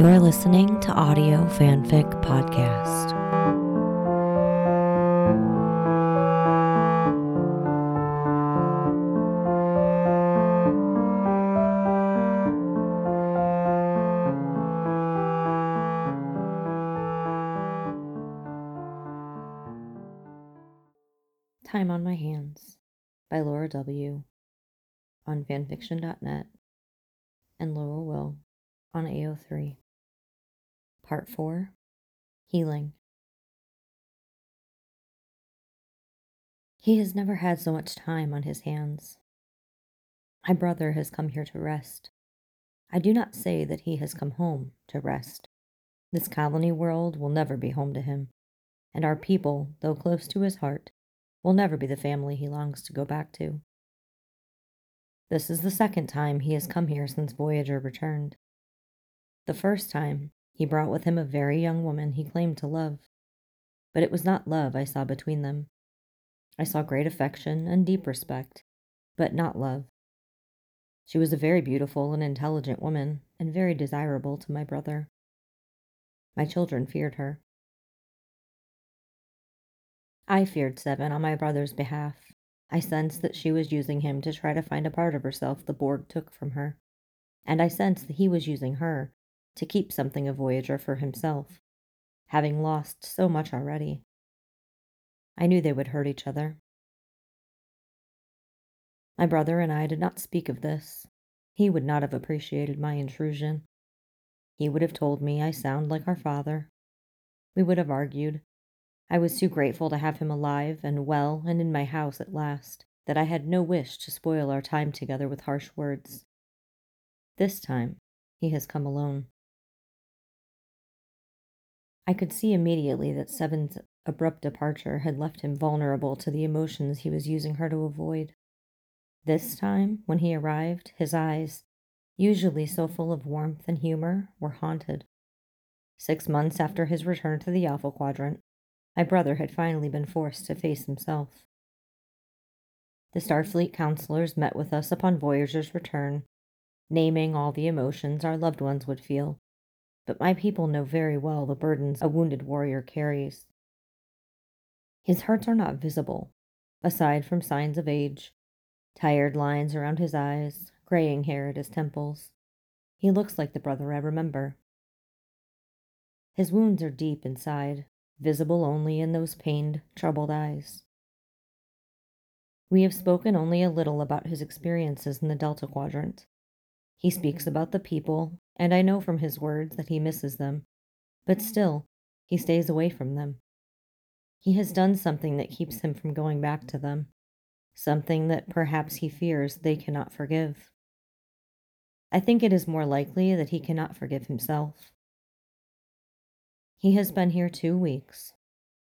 You're listening to Audio Fanfic Podcast. Time on My Hands by Laura W. on fanfiction.net and Laurel Will on AO3. Part 4 Healing. He has never had so much time on his hands. My brother has come here to rest. I do not say that he has come home to rest. This colony world will never be home to him, and our people, though close to his heart, will never be the family he longs to go back to. This is the second time he has come here since Voyager returned. The first time, he brought with him a very young woman he claimed to love. But it was not love I saw between them. I saw great affection and deep respect, but not love. She was a very beautiful and intelligent woman, and very desirable to my brother. My children feared her. I feared Seven on my brother's behalf. I sensed that she was using him to try to find a part of herself the Borg took from her, and I sensed that he was using her to keep something of Voyager for himself, having lost so much already. I knew they would hurt each other. My brother and I did not speak of this. He would not have appreciated my intrusion. He would have told me I sound like our father. We would have argued. I was too grateful to have him alive and well and in my house at last that I had no wish to spoil our time together with harsh words. This time, he has come alone. I could see immediately that Seven's abrupt departure had left him vulnerable to the emotions he was using her to avoid. This time, when he arrived, his eyes, usually so full of warmth and humor, were haunted. Six months after his return to the Alpha Quadrant, my brother had finally been forced to face himself. The Starfleet counselors met with us upon Voyager's return, naming all the emotions our loved ones would feel but my people know very well the burdens a wounded warrior carries. His hurts are not visible, aside from signs of age, tired lines around his eyes, graying hair at his temples. He looks like the brother I remember. His wounds are deep inside, visible only in those pained, troubled eyes. We have spoken only a little about his experiences in the Delta Quadrant. He speaks about the people and I know from his words that he misses them, but still, he stays away from them. He has done something that keeps him from going back to them, something that perhaps he fears they cannot forgive. I think it is more likely that he cannot forgive himself. He has been here two weeks.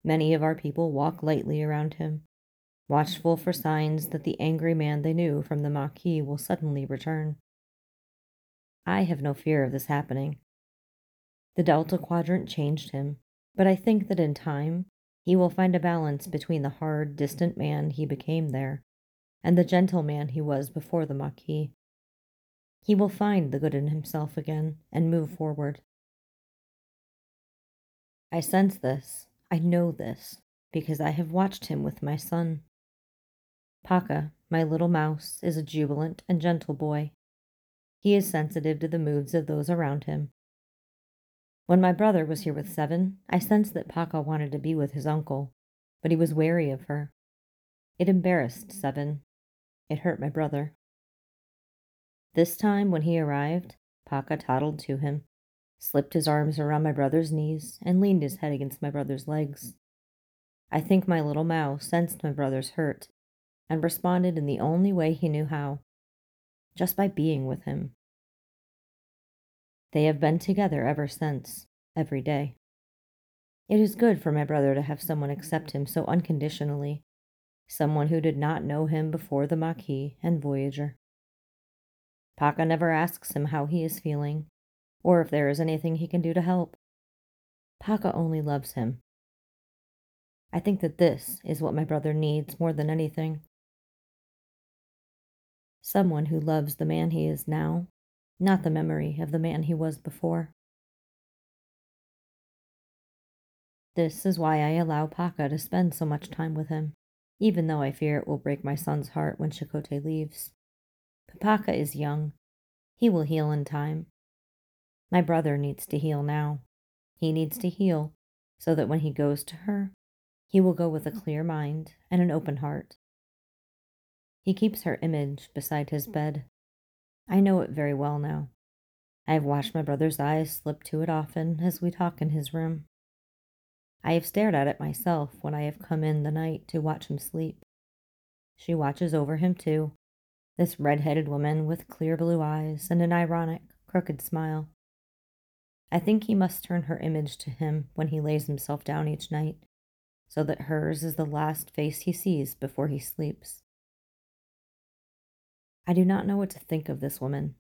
Many of our people walk lightly around him, watchful for signs that the angry man they knew from the Maquis will suddenly return. I have no fear of this happening. The Delta Quadrant changed him, but I think that in time he will find a balance between the hard, distant man he became there and the gentle man he was before the Maquis. He will find the good in himself again and move forward. I sense this, I know this, because I have watched him with my son. Paka, my little mouse, is a jubilant and gentle boy. He is sensitive to the moods of those around him. When my brother was here with Seven, I sensed that Paka wanted to be with his uncle, but he was wary of her. It embarrassed Seven. It hurt my brother. This time, when he arrived, Paka toddled to him, slipped his arms around my brother's knees, and leaned his head against my brother's legs. I think my little mouse sensed my brother's hurt and responded in the only way he knew how just by being with him. They have been together ever since, every day. It is good for my brother to have someone accept him so unconditionally, someone who did not know him before the Maquis and Voyager. Paka never asks him how he is feeling, or if there is anything he can do to help. Paka only loves him. I think that this is what my brother needs more than anything someone who loves the man he is now, not the memory of the man he was before. This is why I allow Paka to spend so much time with him, even though I fear it will break my son's heart when Chakotay leaves. Paka is young. He will heal in time. My brother needs to heal now. He needs to heal so that when he goes to her, he will go with a clear mind and an open heart he keeps her image beside his hmm. bed. I know it very well now. I have watched my brother's eyes slip to it often as we talk in his room. I have stared at it myself when I have come in the night to watch him sleep. She watches over him too, this red headed woman with clear blue eyes and an ironic, crooked smile. I think he must turn her image to him when he lays himself down each night, so that hers is the last face he sees before he sleeps. I do not know what to think of this woman.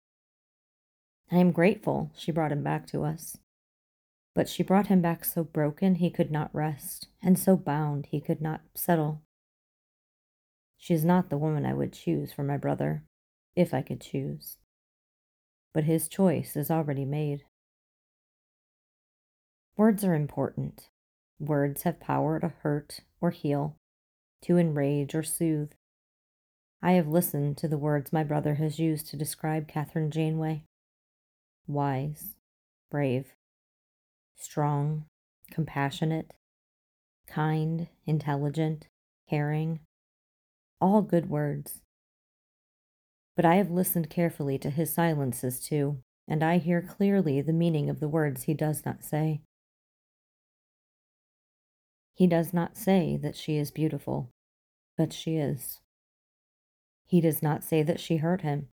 I am grateful she brought him back to us. But she brought him back so broken he could not rest, and so bound he could not settle. She is not the woman I would choose for my brother, if I could choose. But his choice is already made. Words are important. Words have power to hurt or heal, to enrage or soothe. I have listened to the words my brother has used to describe Kathryn Janeway wise, brave, strong, compassionate, kind, intelligent, caring. All good words. But I have listened carefully to his silences too, and I hear clearly the meaning of the words he does not say. He does not say that she is beautiful, but she is. He does not say that she hurt him,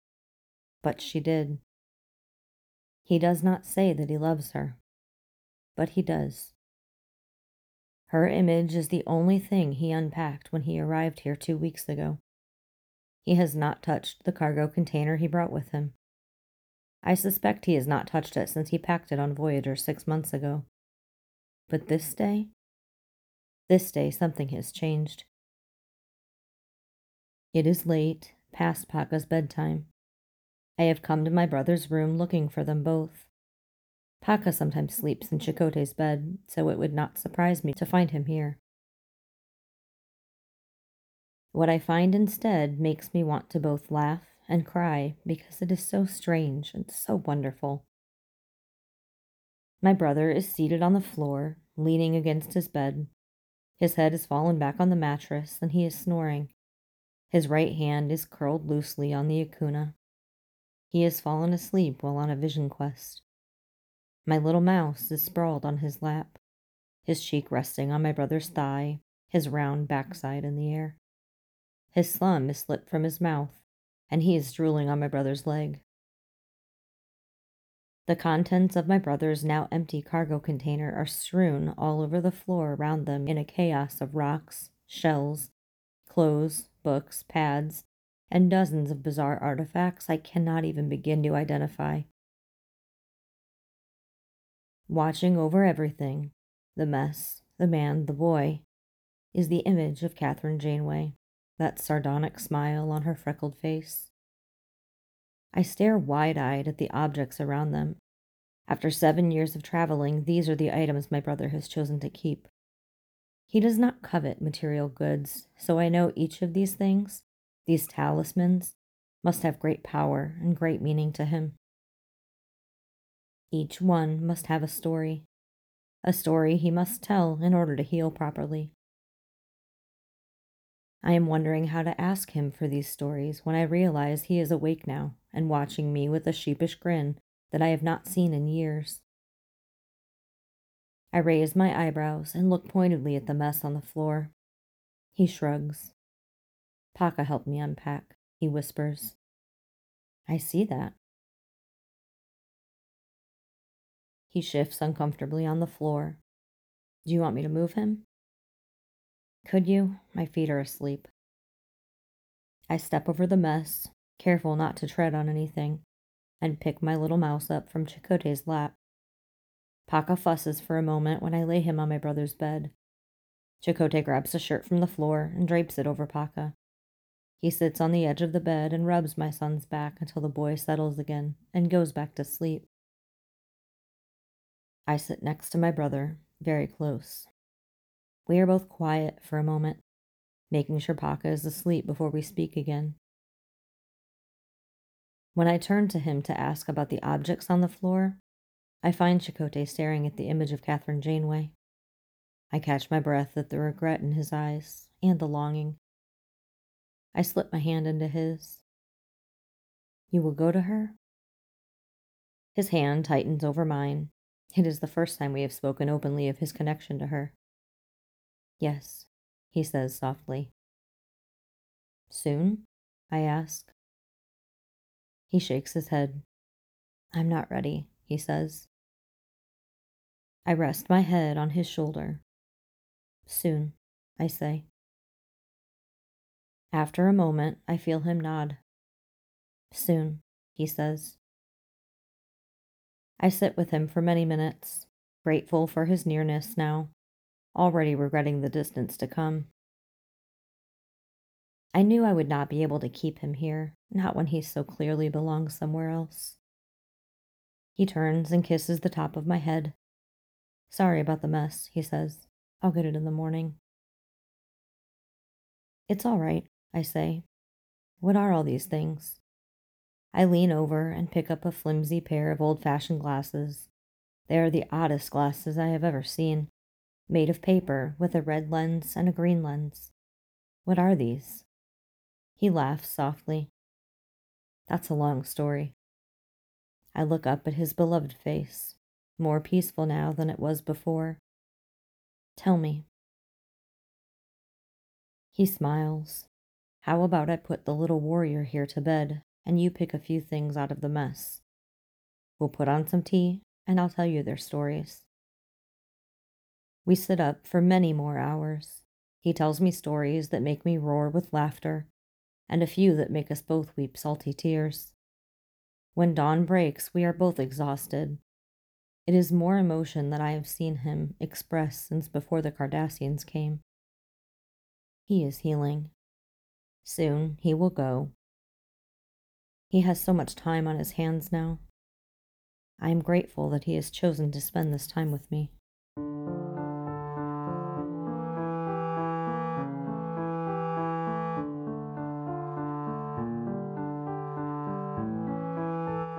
but she did. He does not say that he loves her, but he does. Her image is the only thing he unpacked when he arrived here two weeks ago. He has not touched the cargo container he brought with him. I suspect he has not touched it since he packed it on Voyager six months ago. But this day, this day something has changed. It is late, past Paka's bedtime. I have come to my brother's room looking for them both. Paka sometimes sleeps in Chakotay's bed, so it would not surprise me to find him here. What I find instead makes me want to both laugh and cry because it is so strange and so wonderful. My brother is seated on the floor, leaning against his bed, his head is fallen back on the mattress, and he is snoring. His right hand is curled loosely on the akoonah. He has fallen asleep while on a vision quest. My little mouse is sprawled on his lap, his cheek resting on my brother's thigh, his round backside in the air. His slum is slipped from his mouth, and he is drooling on my brother's leg. The contents of my brother's now empty cargo container are strewn all over the floor around them in a chaos of rocks, shells, clothes, books, pads, and dozens of bizarre artifacts I cannot even begin to identify. Watching over everything, the mess, the man, the boy, is the image of Kathryn Janeway, that sardonic smile on her freckled face. I stare wide eyed at the objects around them. After seven years of traveling, these are the items my brother has chosen to keep. He does not covet material goods, so I know each of these things, these talismans, must have great power and great meaning to him. Each one must have a story, a story he must tell in order to heal properly. I am wondering how to ask him for these stories when I realize he is awake now and watching me with a sheepish grin that I have not seen in years. I raise my eyebrows and look pointedly at the mess on the floor. He shrugs. Paka helped me unpack, he whispers. I see that. He shifts uncomfortably on the floor. Do you want me to move him? Could you? My feet are asleep. I step over the mess, careful not to tread on anything, and pick my little mouse up from Chakotay's lap. Paka fusses for a moment when I lay him on my brother's bed. Chakotay grabs a shirt from the floor and drapes it over Paka. He sits on the edge of the bed and rubs my son's back until the boy settles again and goes back to sleep. I sit next to my brother, very close, We are both quiet for a moment, making sure Paka is asleep before we speak again. When I turn to him to ask about the objects on the floor, I find Chakotay staring at the image of Kathryn Janeway. I catch my breath at the regret in his eyes and the longing. I slip my hand into his. You will go to her? His hand tightens over mine. It is the first time we have spoken openly of his connection to her. Yes, he says softly. Soon? I ask. He shakes his head. I'm not ready, he says. I rest my head on his shoulder. Soon, I say. After a moment, I feel him nod. Soon, he says. I sit with him for many minutes, grateful for his nearness now, already regretting the distance to come. I knew I would not be able to keep him here, not when he so clearly belongs somewhere else. He turns and kisses the top of my head. Sorry about the mess, he says. I'll get it in the morning. It's all right, I say. What are all these things? I lean over and pick up a flimsy pair of old fashioned glasses. They are the oddest glasses I have ever seen, made of paper with a red lens and a green lens. What are these? He laughs softly. That's a long story. I look up at his beloved face, more peaceful now than it was before. Tell me. He smiles. How about I put the little warrior here to bed and you pick a few things out of the mess. We'll put on some tea, and I'll tell you their stories. We sit up for many more hours. He tells me stories that make me roar with laughter, and a few that make us both weep salty tears. When dawn breaks, we are both exhausted. It is more emotion than I have seen him express since before the Cardassians came. He is healing. Soon he will go, he has so much time on his hands now. I am grateful that he has chosen to spend this time with me.